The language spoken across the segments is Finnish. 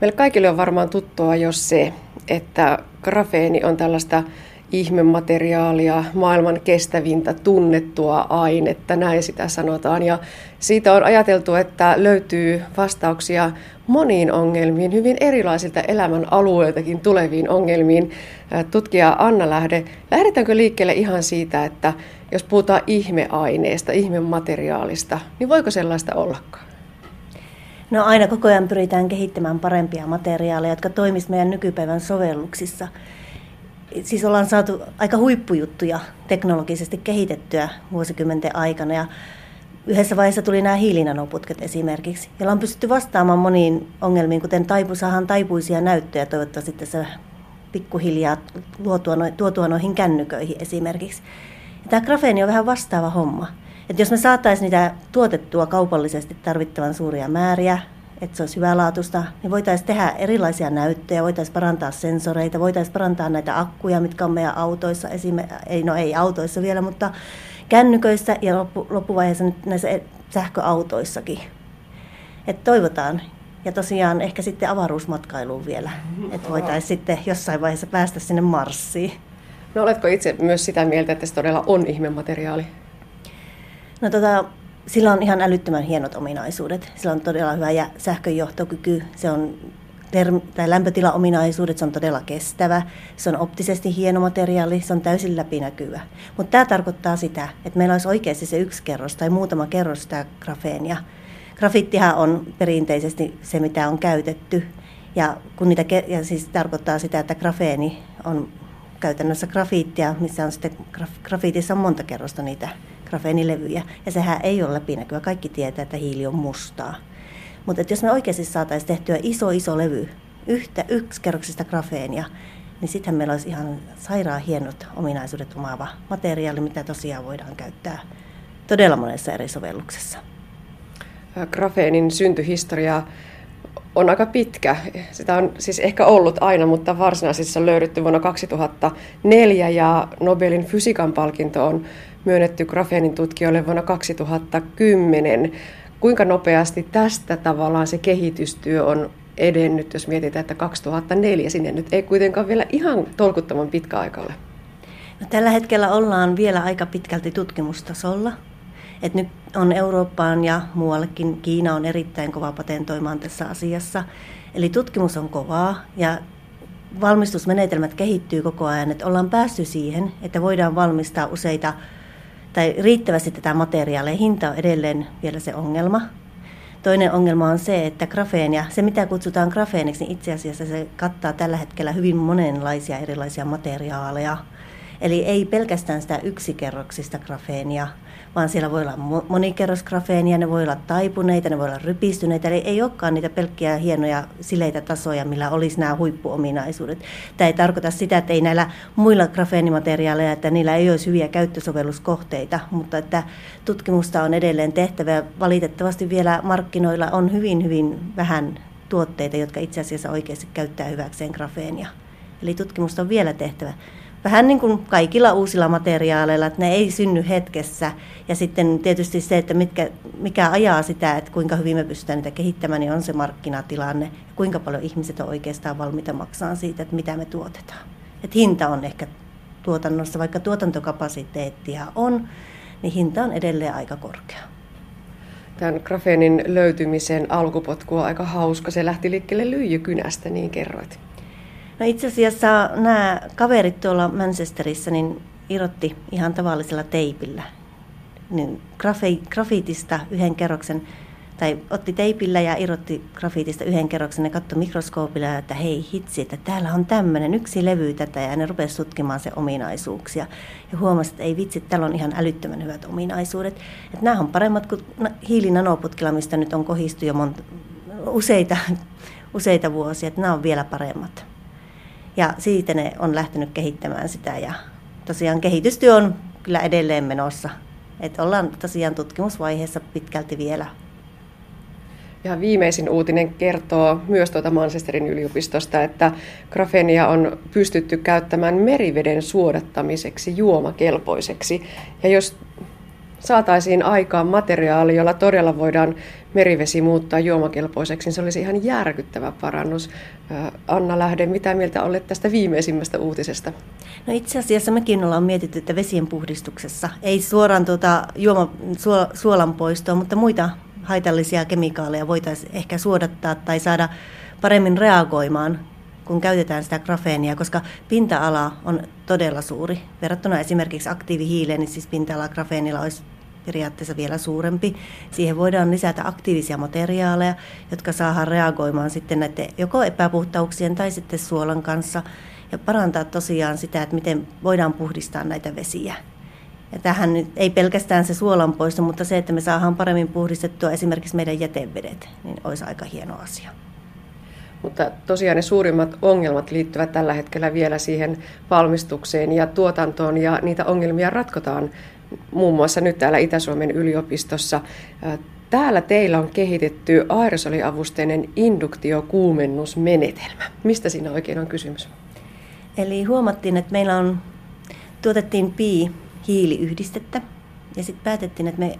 Meille kaikille on varmaan tuttua jos se, että grafeeni on tällaista ihmemateriaalia, maailman kestävintä tunnettua ainetta, näin sitä sanotaan. Ja siitä on ajateltu, että löytyy vastauksia moniin ongelmiin, hyvin erilaisilta elämän alueiltakin tuleviin ongelmiin. Tutkija Anna Lähde, lähdetäänkö liikkeelle ihan siitä, että jos puhutaan ihmeaineesta, ihmemateriaalista, niin voiko sellaista ollakaan? No aina koko ajan pyritään kehittämään parempia materiaaleja, jotka toimisivat meidän nykypäivän sovelluksissa. Siis ollaan saatu aika huippujuttuja teknologisesti kehitettyä vuosikymmenten aikana ja yhdessä vaiheessa tuli nämä hiilinanoputket esimerkiksi, joilla on pystytty vastaamaan moniin ongelmiin, kuten taipu, saadaan taipuisia näyttöjä toivottavasti tässä pikkuhiljaa luotua, tuotua noihin kännyköihin esimerkiksi. Ja tämä grafeeni on vähän vastaava homma. Että jos me saataisiin niitä tuotettua kaupallisesti tarvittavan suuria määriä, että se olisi hyvälaatuista, niin voitaisiin tehdä erilaisia näyttöjä, voitaisiin parantaa sensoreita, voitaisiin parantaa näitä akkuja, mitkä on meidän autoissa, ei, no ei autoissa vielä, mutta kännyköissä ja loppu, loppuvaiheessa näissä e-, sähköautoissakin. Et toivotaan. Ja tosiaan ehkä sitten avaruusmatkailuun vielä, että voitaisiin sitten jossain vaiheessa päästä sinne Marsiin. No oletko itse myös sitä mieltä, että se todella on ihmemateriaali? No tota, sillä on ihan älyttömän hienot ominaisuudet. Sillä on todella hyvä ja sähköjohtokyky, se on term- tai lämpötilaominaisuudet, se on todella kestävä, se on optisesti hieno materiaali, se on täysin läpinäkyvä. Mutta tämä tarkoittaa sitä, että meillä olisi oikeasti se yksi kerros tai muutama kerros sitä grafeenia. Grafittihan on perinteisesti se, mitä on käytetty. Ja, kun niitä, ja siis tarkoittaa sitä, että grafeeni on käytännössä grafiittia, missä on sitten, grafiitissa on monta kerrosta niitä grafeenilevyjä. Ja sehän ei ole läpinäkyvä. Kaikki tietää, että hiili on mustaa. Mutta jos me oikeasti saataisiin tehtyä iso iso levy yhtä yksikerroksista grafeenia, niin sittenhän meillä olisi ihan sairaan hienot ominaisuudet omaava materiaali, mitä tosiaan voidaan käyttää todella monessa eri sovelluksessa. Grafeenin syntyhistoria on aika pitkä. Sitä on siis ehkä ollut aina, mutta varsinaisessa löydetty vuonna 2004 ja Nobelin fysiikan palkinto on myönnetty grafeenin tutkijoille vuonna 2010. Kuinka nopeasti tästä tavallaan se kehitystyö on edennyt, jos mietitään, että 2004 sinne nyt ei kuitenkaan vielä ihan tolkuttoman pitkä aikalle? No, tällä hetkellä ollaan vielä aika pitkälti tutkimustasolla. Et nyt on Eurooppaan ja muuallekin, Kiina on erittäin kova patentoimaan tässä asiassa. Eli tutkimus on kovaa ja valmistusmenetelmät kehittyy koko ajan, että ollaan päästy siihen, että voidaan valmistaa useita tai riittävästi tätä materiaalia. Hinta on edelleen vielä se ongelma. Toinen ongelma on se, että grafeenia, se mitä kutsutaan grafeeniksi, niin itse asiassa se kattaa tällä hetkellä hyvin monenlaisia erilaisia materiaaleja. Eli ei pelkästään sitä yksikerroksista grafeenia, vaan siellä voi olla monikerrosgrafeenia, ne voi olla taipuneita, ne voi olla rypistyneitä, eli ei olekaan niitä pelkkiä hienoja sileitä tasoja, millä olisi nämä huippuominaisuudet. Tämä ei tarkoita sitä, että ei näillä muilla grafeenimateriaaleilla, että niillä ei olisi hyviä käyttösovelluskohteita, mutta että tutkimusta on edelleen tehtävä ja valitettavasti vielä markkinoilla on hyvin, hyvin vähän tuotteita, jotka itse asiassa oikeasti käyttää hyväkseen grafeenia. Eli tutkimusta on vielä tehtävä vähän niin kuin kaikilla uusilla materiaaleilla, että ne ei synny hetkessä. Ja sitten tietysti se, että mitkä, mikä ajaa sitä, että kuinka hyvin me pystytään niitä kehittämään, niin on se markkinatilanne. Ja kuinka paljon ihmiset on oikeastaan valmiita maksamaan siitä, että mitä me tuotetaan. Et hinta on ehkä tuotannossa, vaikka tuotantokapasiteettia on, niin hinta on edelleen aika korkea. Tämän grafeenin löytymisen alkupotku on aika hauska. Se lähti liikkeelle lyijykynästä, niin kerroit. No itse asiassa nämä kaverit tuolla Manchesterissa niin irrotti ihan tavallisella teipillä niin grafi, grafiitista yhden kerroksen, tai otti teipillä ja irrotti grafiitista yhden kerroksen ja katsoi mikroskoopilla, että hei hitsi, että täällä on tämmöinen yksi levy tätä ja ne rupesi tutkimaan se ominaisuuksia. Ja huomasi, että ei vitsi, täällä on ihan älyttömän hyvät ominaisuudet. Että nämä on paremmat kuin hiilinanoputkilla, mistä nyt on kohistu jo monta, useita, useita vuosia, että nämä on vielä paremmat. Ja siitä ne on lähtenyt kehittämään sitä ja tosiaan kehitystyö on kyllä edelleen menossa. Että ollaan tosiaan tutkimusvaiheessa pitkälti vielä. Ja viimeisin uutinen kertoo myös tuota Manchesterin yliopistosta, että grafenia on pystytty käyttämään meriveden suodattamiseksi juomakelpoiseksi. Ja jos saataisiin aikaan materiaali, jolla todella voidaan merivesi muuttaa juomakelpoiseksi, niin se olisi ihan järkyttävä parannus. Anna Lähde, mitä mieltä olet tästä viimeisimmästä uutisesta? No itse asiassa mekin ollaan mietitty, että vesien puhdistuksessa ei suoraan tuota juoma, suolan poistoa, mutta muita haitallisia kemikaaleja voitaisiin ehkä suodattaa tai saada paremmin reagoimaan, kun käytetään sitä grafeenia, koska pinta-ala on todella suuri. Verrattuna esimerkiksi aktiivihiileen, niin siis pinta-ala grafeenilla olisi periaatteessa vielä suurempi. Siihen voidaan lisätä aktiivisia materiaaleja, jotka saadaan reagoimaan sitten näiden joko epäpuhtauksien tai sitten suolan kanssa ja parantaa tosiaan sitä, että miten voidaan puhdistaa näitä vesiä. Ja tähän nyt ei pelkästään se suolan poisto, mutta se, että me saadaan paremmin puhdistettua esimerkiksi meidän jätevedet, niin olisi aika hieno asia. Mutta tosiaan ne suurimmat ongelmat liittyvät tällä hetkellä vielä siihen valmistukseen ja tuotantoon ja niitä ongelmia ratkotaan muun muassa nyt täällä Itä-Suomen yliopistossa. Täällä teillä on kehitetty aerosoliavusteinen induktiokuumennusmenetelmä. Mistä siinä oikein on kysymys? Eli huomattiin, että meillä on, tuotettiin pi hiiliyhdistettä ja sitten päätettiin, että me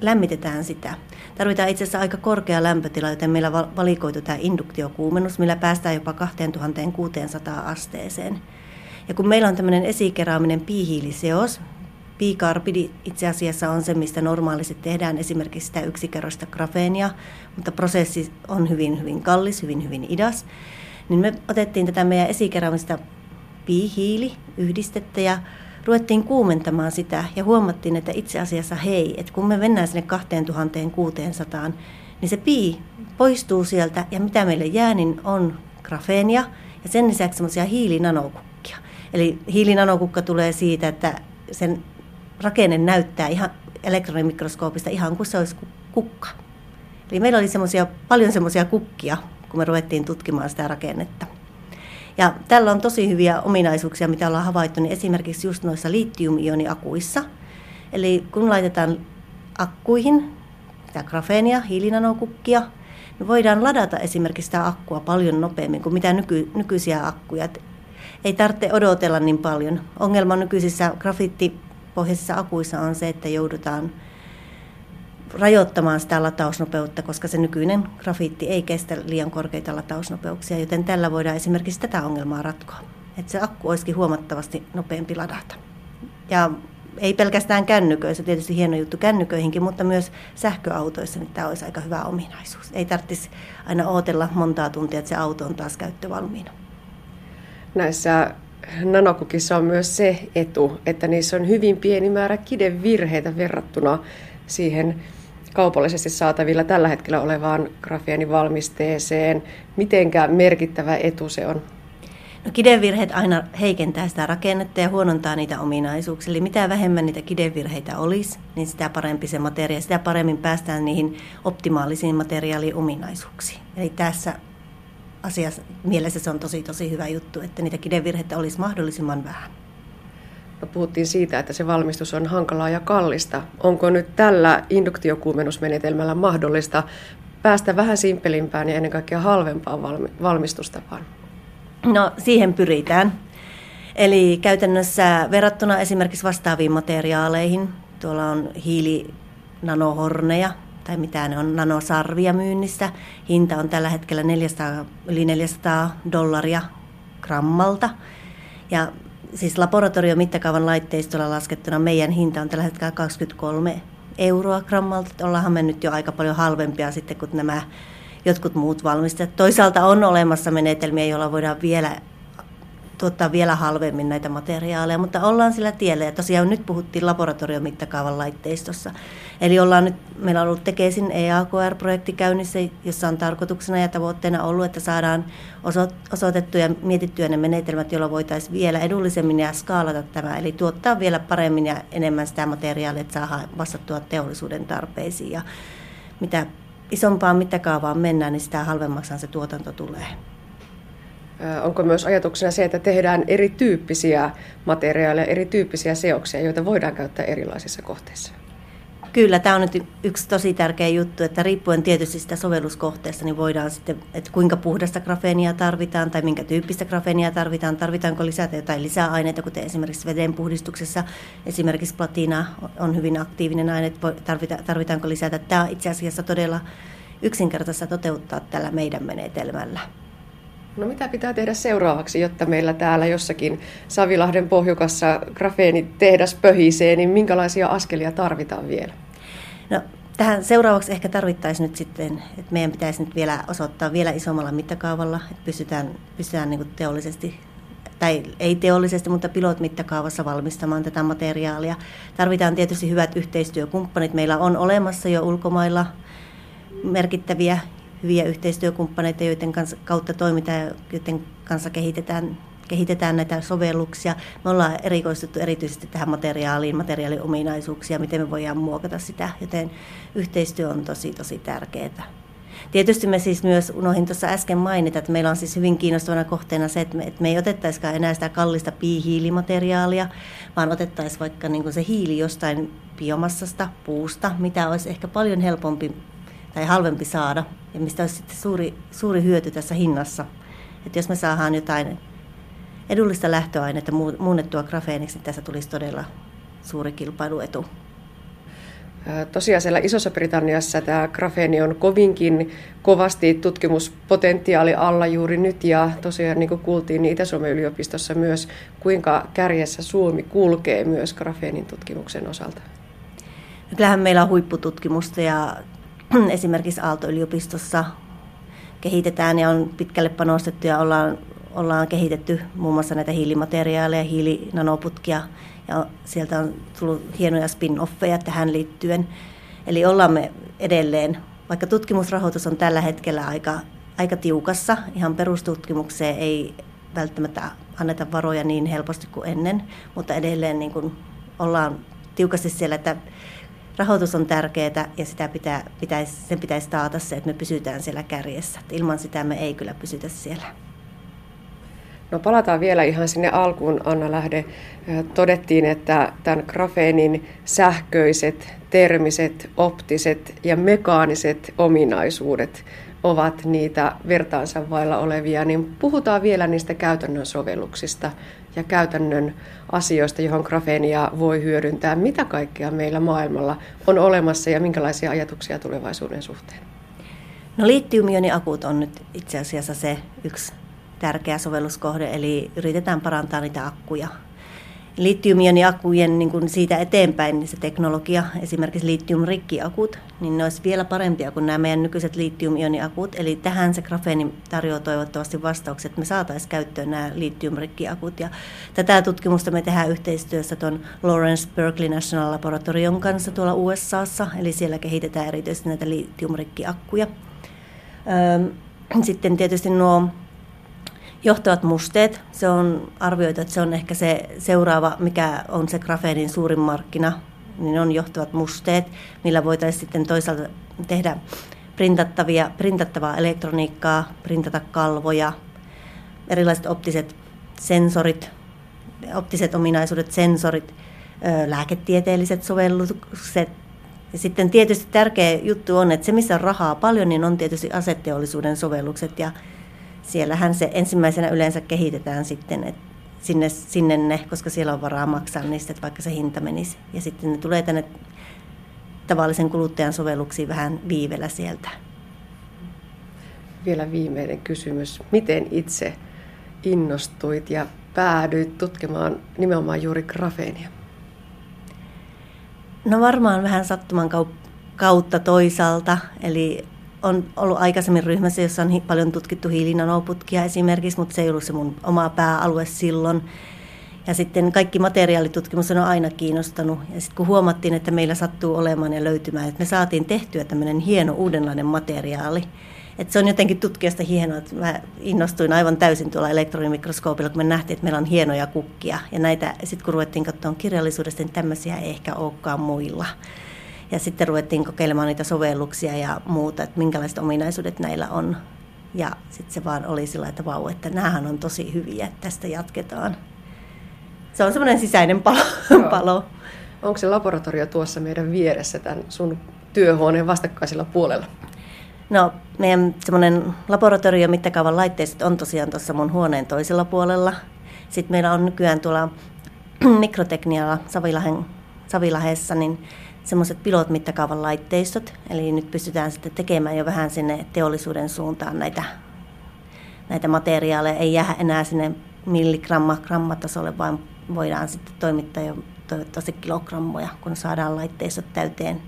lämmitetään sitä. Tarvitaan itse asiassa aika korkea lämpötila, joten meillä valikoitu tämä induktiokuumennus, millä päästään jopa 2600 asteeseen. Ja kun meillä on tämmöinen esikeraaminen piihiiliseos, piikarbidi itse asiassa on se, mistä normaalisti tehdään esimerkiksi sitä yksikerrosta grafeenia, mutta prosessi on hyvin, hyvin kallis, hyvin, hyvin idas. Niin me otettiin tätä meidän esikeraamista piihiili-yhdistettä ja ruvettiin kuumentamaan sitä ja huomattiin, että itse asiassa hei, että kun me mennään sinne 2600, niin se pii poistuu sieltä ja mitä meille jää, niin on grafeenia ja sen lisäksi semmoisia hiilinanokukkia. Eli hiilinanokukka tulee siitä, että sen rakenne näyttää ihan elektronimikroskoopista ihan kuin se olisi kukka. Eli meillä oli semmosia, paljon semmoisia kukkia, kun me ruvettiin tutkimaan sitä rakennetta. Ja tällä on tosi hyviä ominaisuuksia, mitä ollaan havaittu, niin esimerkiksi just noissa litium-ioniakuissa. Eli kun laitetaan akkuihin sitä grafeenia, hiilinanokukkia, niin voidaan ladata esimerkiksi sitä akkua paljon nopeammin kuin mitä nyky, nykyisiä akkuja. Et ei tarvitse odotella niin paljon. Ongelma nykyisissä grafiittipohjaisissa akuissa on se, että joudutaan rajoittamaan sitä latausnopeutta, koska se nykyinen grafiitti ei kestä liian korkeita latausnopeuksia, joten tällä voidaan esimerkiksi tätä ongelmaa ratkoa. Että se akku olisikin huomattavasti nopeampi ladata. Ja ei pelkästään kännyköissä, tietysti hieno juttu kännyköihinkin, mutta myös sähköautoissa niin tämä olisi aika hyvä ominaisuus. Ei tarvitsisi aina odotella montaa tuntia, että se auto on taas käyttövalmiina. Näissä nanokukissa on myös se etu, että niissä on hyvin pieni määrä kidevirheitä verrattuna siihen kaupallisesti saatavilla tällä hetkellä olevaan grafienivalmisteeseen. Mitenkä merkittävä etu se on? No kidevirheet aina heikentää sitä rakennetta ja huonontaa niitä ominaisuuksia. Eli mitä vähemmän niitä kidevirheitä olisi, niin sitä parempi se materiaali, sitä paremmin päästään niihin optimaalisiin materiaaliominaisuuksiin. Eli tässä asiassa mielessä se on tosi tosi hyvä juttu, että niitä kidevirheitä olisi mahdollisimman vähän puhuttiin siitä, että se valmistus on hankalaa ja kallista. Onko nyt tällä induktiokuumennusmenetelmällä mahdollista päästä vähän simpelimpään ja ennen kaikkea halvempaan valmistustapaan? No siihen pyritään. Eli käytännössä verrattuna esimerkiksi vastaaviin materiaaleihin, tuolla on hiilinanohorneja tai mitä ne on, nanosarvia myynnissä. Hinta on tällä hetkellä 400, yli 400 dollaria grammalta. Ja siis laboratoriomittakaavan laitteistolla laskettuna meidän hinta on tällä hetkellä 23 euroa grammalta. Ollaanhan me nyt jo aika paljon halvempia sitten kuin nämä jotkut muut valmistajat. Toisaalta on olemassa menetelmiä, joilla voidaan vielä tuottaa vielä halvemmin näitä materiaaleja, mutta ollaan sillä tiellä. Ja tosiaan nyt puhuttiin laboratoriomittakaavan laitteistossa. Eli ollaan nyt, meillä on ollut Tekesin EAKR-projekti käynnissä, jossa on tarkoituksena ja tavoitteena ollut, että saadaan osoitettuja ja mietittyjä ne menetelmät, joilla voitaisiin vielä edullisemmin ja skaalata tämä, eli tuottaa vielä paremmin ja enemmän sitä materiaalia, että saadaan vastattua teollisuuden tarpeisiin. Ja mitä isompaan mittakaavaan mennään, niin sitä halvemmaksi se tuotanto tulee. Onko myös ajatuksena se, että tehdään erityyppisiä materiaaleja, erityyppisiä seoksia, joita voidaan käyttää erilaisissa kohteissa? Kyllä, tämä on nyt yksi tosi tärkeä juttu, että riippuen tietysti sitä sovelluskohteesta, niin voidaan sitten, että kuinka puhdasta grafeenia tarvitaan tai minkä tyyppistä grafeenia tarvitaan, tarvitaanko lisätä jotain lisäaineita, kuten esimerkiksi vedenpuhdistuksessa, esimerkiksi platina on hyvin aktiivinen aine, tarvitaanko lisätä. Tämä on itse asiassa todella yksinkertaista toteuttaa tällä meidän menetelmällä. No mitä pitää tehdä seuraavaksi, jotta meillä täällä jossakin Savilahden pohjukassa grafeenitehdas pöhisee, niin minkälaisia askelia tarvitaan vielä? No, tähän seuraavaksi ehkä tarvittaisiin nyt sitten, että meidän pitäisi nyt vielä osoittaa vielä isommalla mittakaavalla, että pystytään, pystytään niin teollisesti tai ei teollisesti, mutta pilot-mittakaavassa valmistamaan tätä materiaalia. Tarvitaan tietysti hyvät yhteistyökumppanit. Meillä on olemassa jo ulkomailla merkittäviä hyviä yhteistyökumppaneita, joiden kanssa, kautta toimitaan, joiden kanssa kehitetään, kehitetään näitä sovelluksia. Me ollaan erikoistuttu erityisesti tähän materiaaliin, materiaaliominaisuuksia, miten me voidaan muokata sitä, joten yhteistyö on tosi tosi tärkeää. Tietysti me siis myös unohdin tuossa äsken mainita, että meillä on siis hyvin kiinnostavana kohteena se, että me, että me ei otettaisikaan enää sitä kallista piihiilimateriaalia, vaan otettaisiin vaikka niin se hiili jostain biomassasta, puusta, mitä olisi ehkä paljon helpompi tai halvempi saada ja mistä olisi sitten suuri, suuri hyöty tässä hinnassa. Että jos me saadaan jotain edullista lähtöainetta muunnettua grafeeniksi, niin tässä tulisi todella suuri kilpailuetu. Tosiaan siellä Isossa Britanniassa tämä grafeeni on kovinkin kovasti tutkimuspotentiaali alla juuri nyt ja tosiaan niin kuin kuultiin niin Itä-Suomen yliopistossa myös, kuinka kärjessä Suomi kulkee myös grafeenin tutkimuksen osalta. Kyllähän meillä on huippututkimusta ja esimerkiksi Aalto-yliopistossa kehitetään ja on pitkälle panostettu ja ollaan, ollaan kehitetty muun muassa näitä hiilimateriaaleja, hiilinanoputkia ja sieltä on tullut hienoja spin-offeja tähän liittyen. Eli ollaan me edelleen, vaikka tutkimusrahoitus on tällä hetkellä aika, aika tiukassa, ihan perustutkimukseen ei välttämättä anneta varoja niin helposti kuin ennen, mutta edelleen niin kuin ollaan tiukasti siellä, että rahoitus on tärkeää ja sitä pitää, pitäisi, sen pitäisi taata se, että me pysytään siellä kärjessä. Et ilman sitä me ei kyllä pysytä siellä. No palataan vielä ihan sinne alkuun, Anna Lähde. Todettiin, että tämän grafeenin sähköiset, termiset, optiset ja mekaaniset ominaisuudet ovat niitä vertaansa vailla olevia, niin puhutaan vielä niistä käytännön sovelluksista ja käytännön asioista, johon grafeenia voi hyödyntää. Mitä kaikkea meillä maailmalla on olemassa ja minkälaisia ajatuksia tulevaisuuden suhteen? No litiumioniakut on nyt itse asiassa se yksi tärkeä sovelluskohde, eli yritetään parantaa niitä akkuja litiumioniakkujen niin kuin siitä eteenpäin niin se teknologia, esimerkiksi litiumrikkiakut, niin ne olisi vielä parempia kuin nämä meidän nykyiset litiumioniakut. Eli tähän se grafeeni tarjoaa toivottavasti vastaukset, että me saataisiin käyttöön nämä litiumrikkiakut. Ja tätä tutkimusta me tehdään yhteistyössä tuon Lawrence Berkeley National Laboratorion kanssa tuolla USAssa, eli siellä kehitetään erityisesti näitä litiumrikkiakkuja. Sitten tietysti nuo johtavat musteet. Se on arvioitu, että se on ehkä se seuraava, mikä on se grafeenin suurin markkina, niin on johtavat musteet, millä voitaisiin sitten toisaalta tehdä printattavia, printattavaa elektroniikkaa, printata kalvoja, erilaiset optiset sensorit, optiset ominaisuudet, sensorit, lääketieteelliset sovellukset. Ja sitten tietysti tärkeä juttu on, että se missä on rahaa paljon, niin on tietysti aseteollisuuden sovellukset ja siellähän se ensimmäisenä yleensä kehitetään sitten, että sinne, sinne ne, koska siellä on varaa maksaa niistä, että vaikka se hinta menisi. Ja sitten ne tulee tänne tavallisen kuluttajan sovelluksiin vähän viivellä sieltä. Vielä viimeinen kysymys. Miten itse innostuit ja päädyit tutkimaan nimenomaan juuri grafeenia? No varmaan vähän sattuman kautta toisaalta. Eli on ollut aikaisemmin ryhmässä, jossa on paljon tutkittu hiilinanoputkia esimerkiksi, mutta se ei ollut se mun oma pääalue silloin. Ja sitten kaikki materiaalitutkimus on aina kiinnostanut. Ja sitten kun huomattiin, että meillä sattuu olemaan ja löytymään, että me saatiin tehtyä tämmöinen hieno uudenlainen materiaali. Että se on jotenkin tutkijasta hienoa, että mä innostuin aivan täysin tuolla elektronimikroskoopilla, kun me nähtiin, että meillä on hienoja kukkia. Ja näitä, sitten kun ruvettiin katsomaan kirjallisuudesta, niin tämmöisiä ei ehkä olekaan muilla. Ja sitten ruvettiin kokeilemaan niitä sovelluksia ja muuta, että minkälaiset ominaisuudet näillä on. Ja sitten se vaan oli sillä, että vau, että näähän on tosi hyviä, että tästä jatketaan. Se on semmoinen sisäinen palo. palo. Onko se laboratorio tuossa meidän vieressä tämän sun työhuoneen vastakkaisella puolella? No, meidän semmoinen laboratorio mittakaavan laitteistot on tosiaan tuossa mun huoneen toisella puolella. Sitten meillä on nykyään tuolla mikroteknialla Savilahen, Savilahessa niin semmoiset pilot mittakaavan laitteistot. Eli nyt pystytään sitten tekemään jo vähän sinne teollisuuden suuntaan näitä, näitä materiaaleja. Ei jää enää sinne milligramma grammatasolle, vaan voidaan sitten toimittaa jo toivottavasti kilogrammoja, kun saadaan laitteistot täyteen,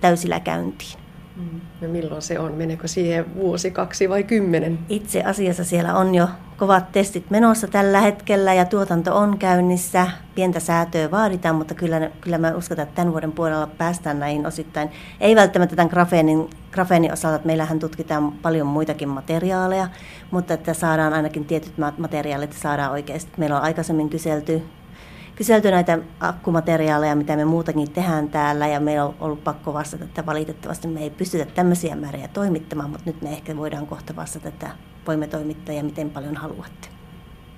täysillä käyntiin. Mm. Ja milloin se on? Meneekö siihen vuosi, kaksi vai kymmenen? Itse asiassa siellä on jo kovat testit menossa tällä hetkellä ja tuotanto on käynnissä. Pientä säätöä vaaditaan, mutta kyllä, kyllä mä uskotan, että tämän vuoden puolella päästään näihin osittain. Ei välttämättä tämän grafeenin, grafeenin osalta, että meillähän tutkitaan paljon muitakin materiaaleja, mutta että saadaan ainakin tietyt materiaalit saadaan oikeasti. Meillä on aikaisemmin kyselty kyselty näitä akkumateriaaleja, mitä me muutakin tehdään täällä, ja meillä on ollut pakko vastata, että valitettavasti me ei pystytä tämmöisiä määriä toimittamaan, mutta nyt me ehkä voidaan kohta vastata, että voimme toimittaa ja miten paljon haluatte.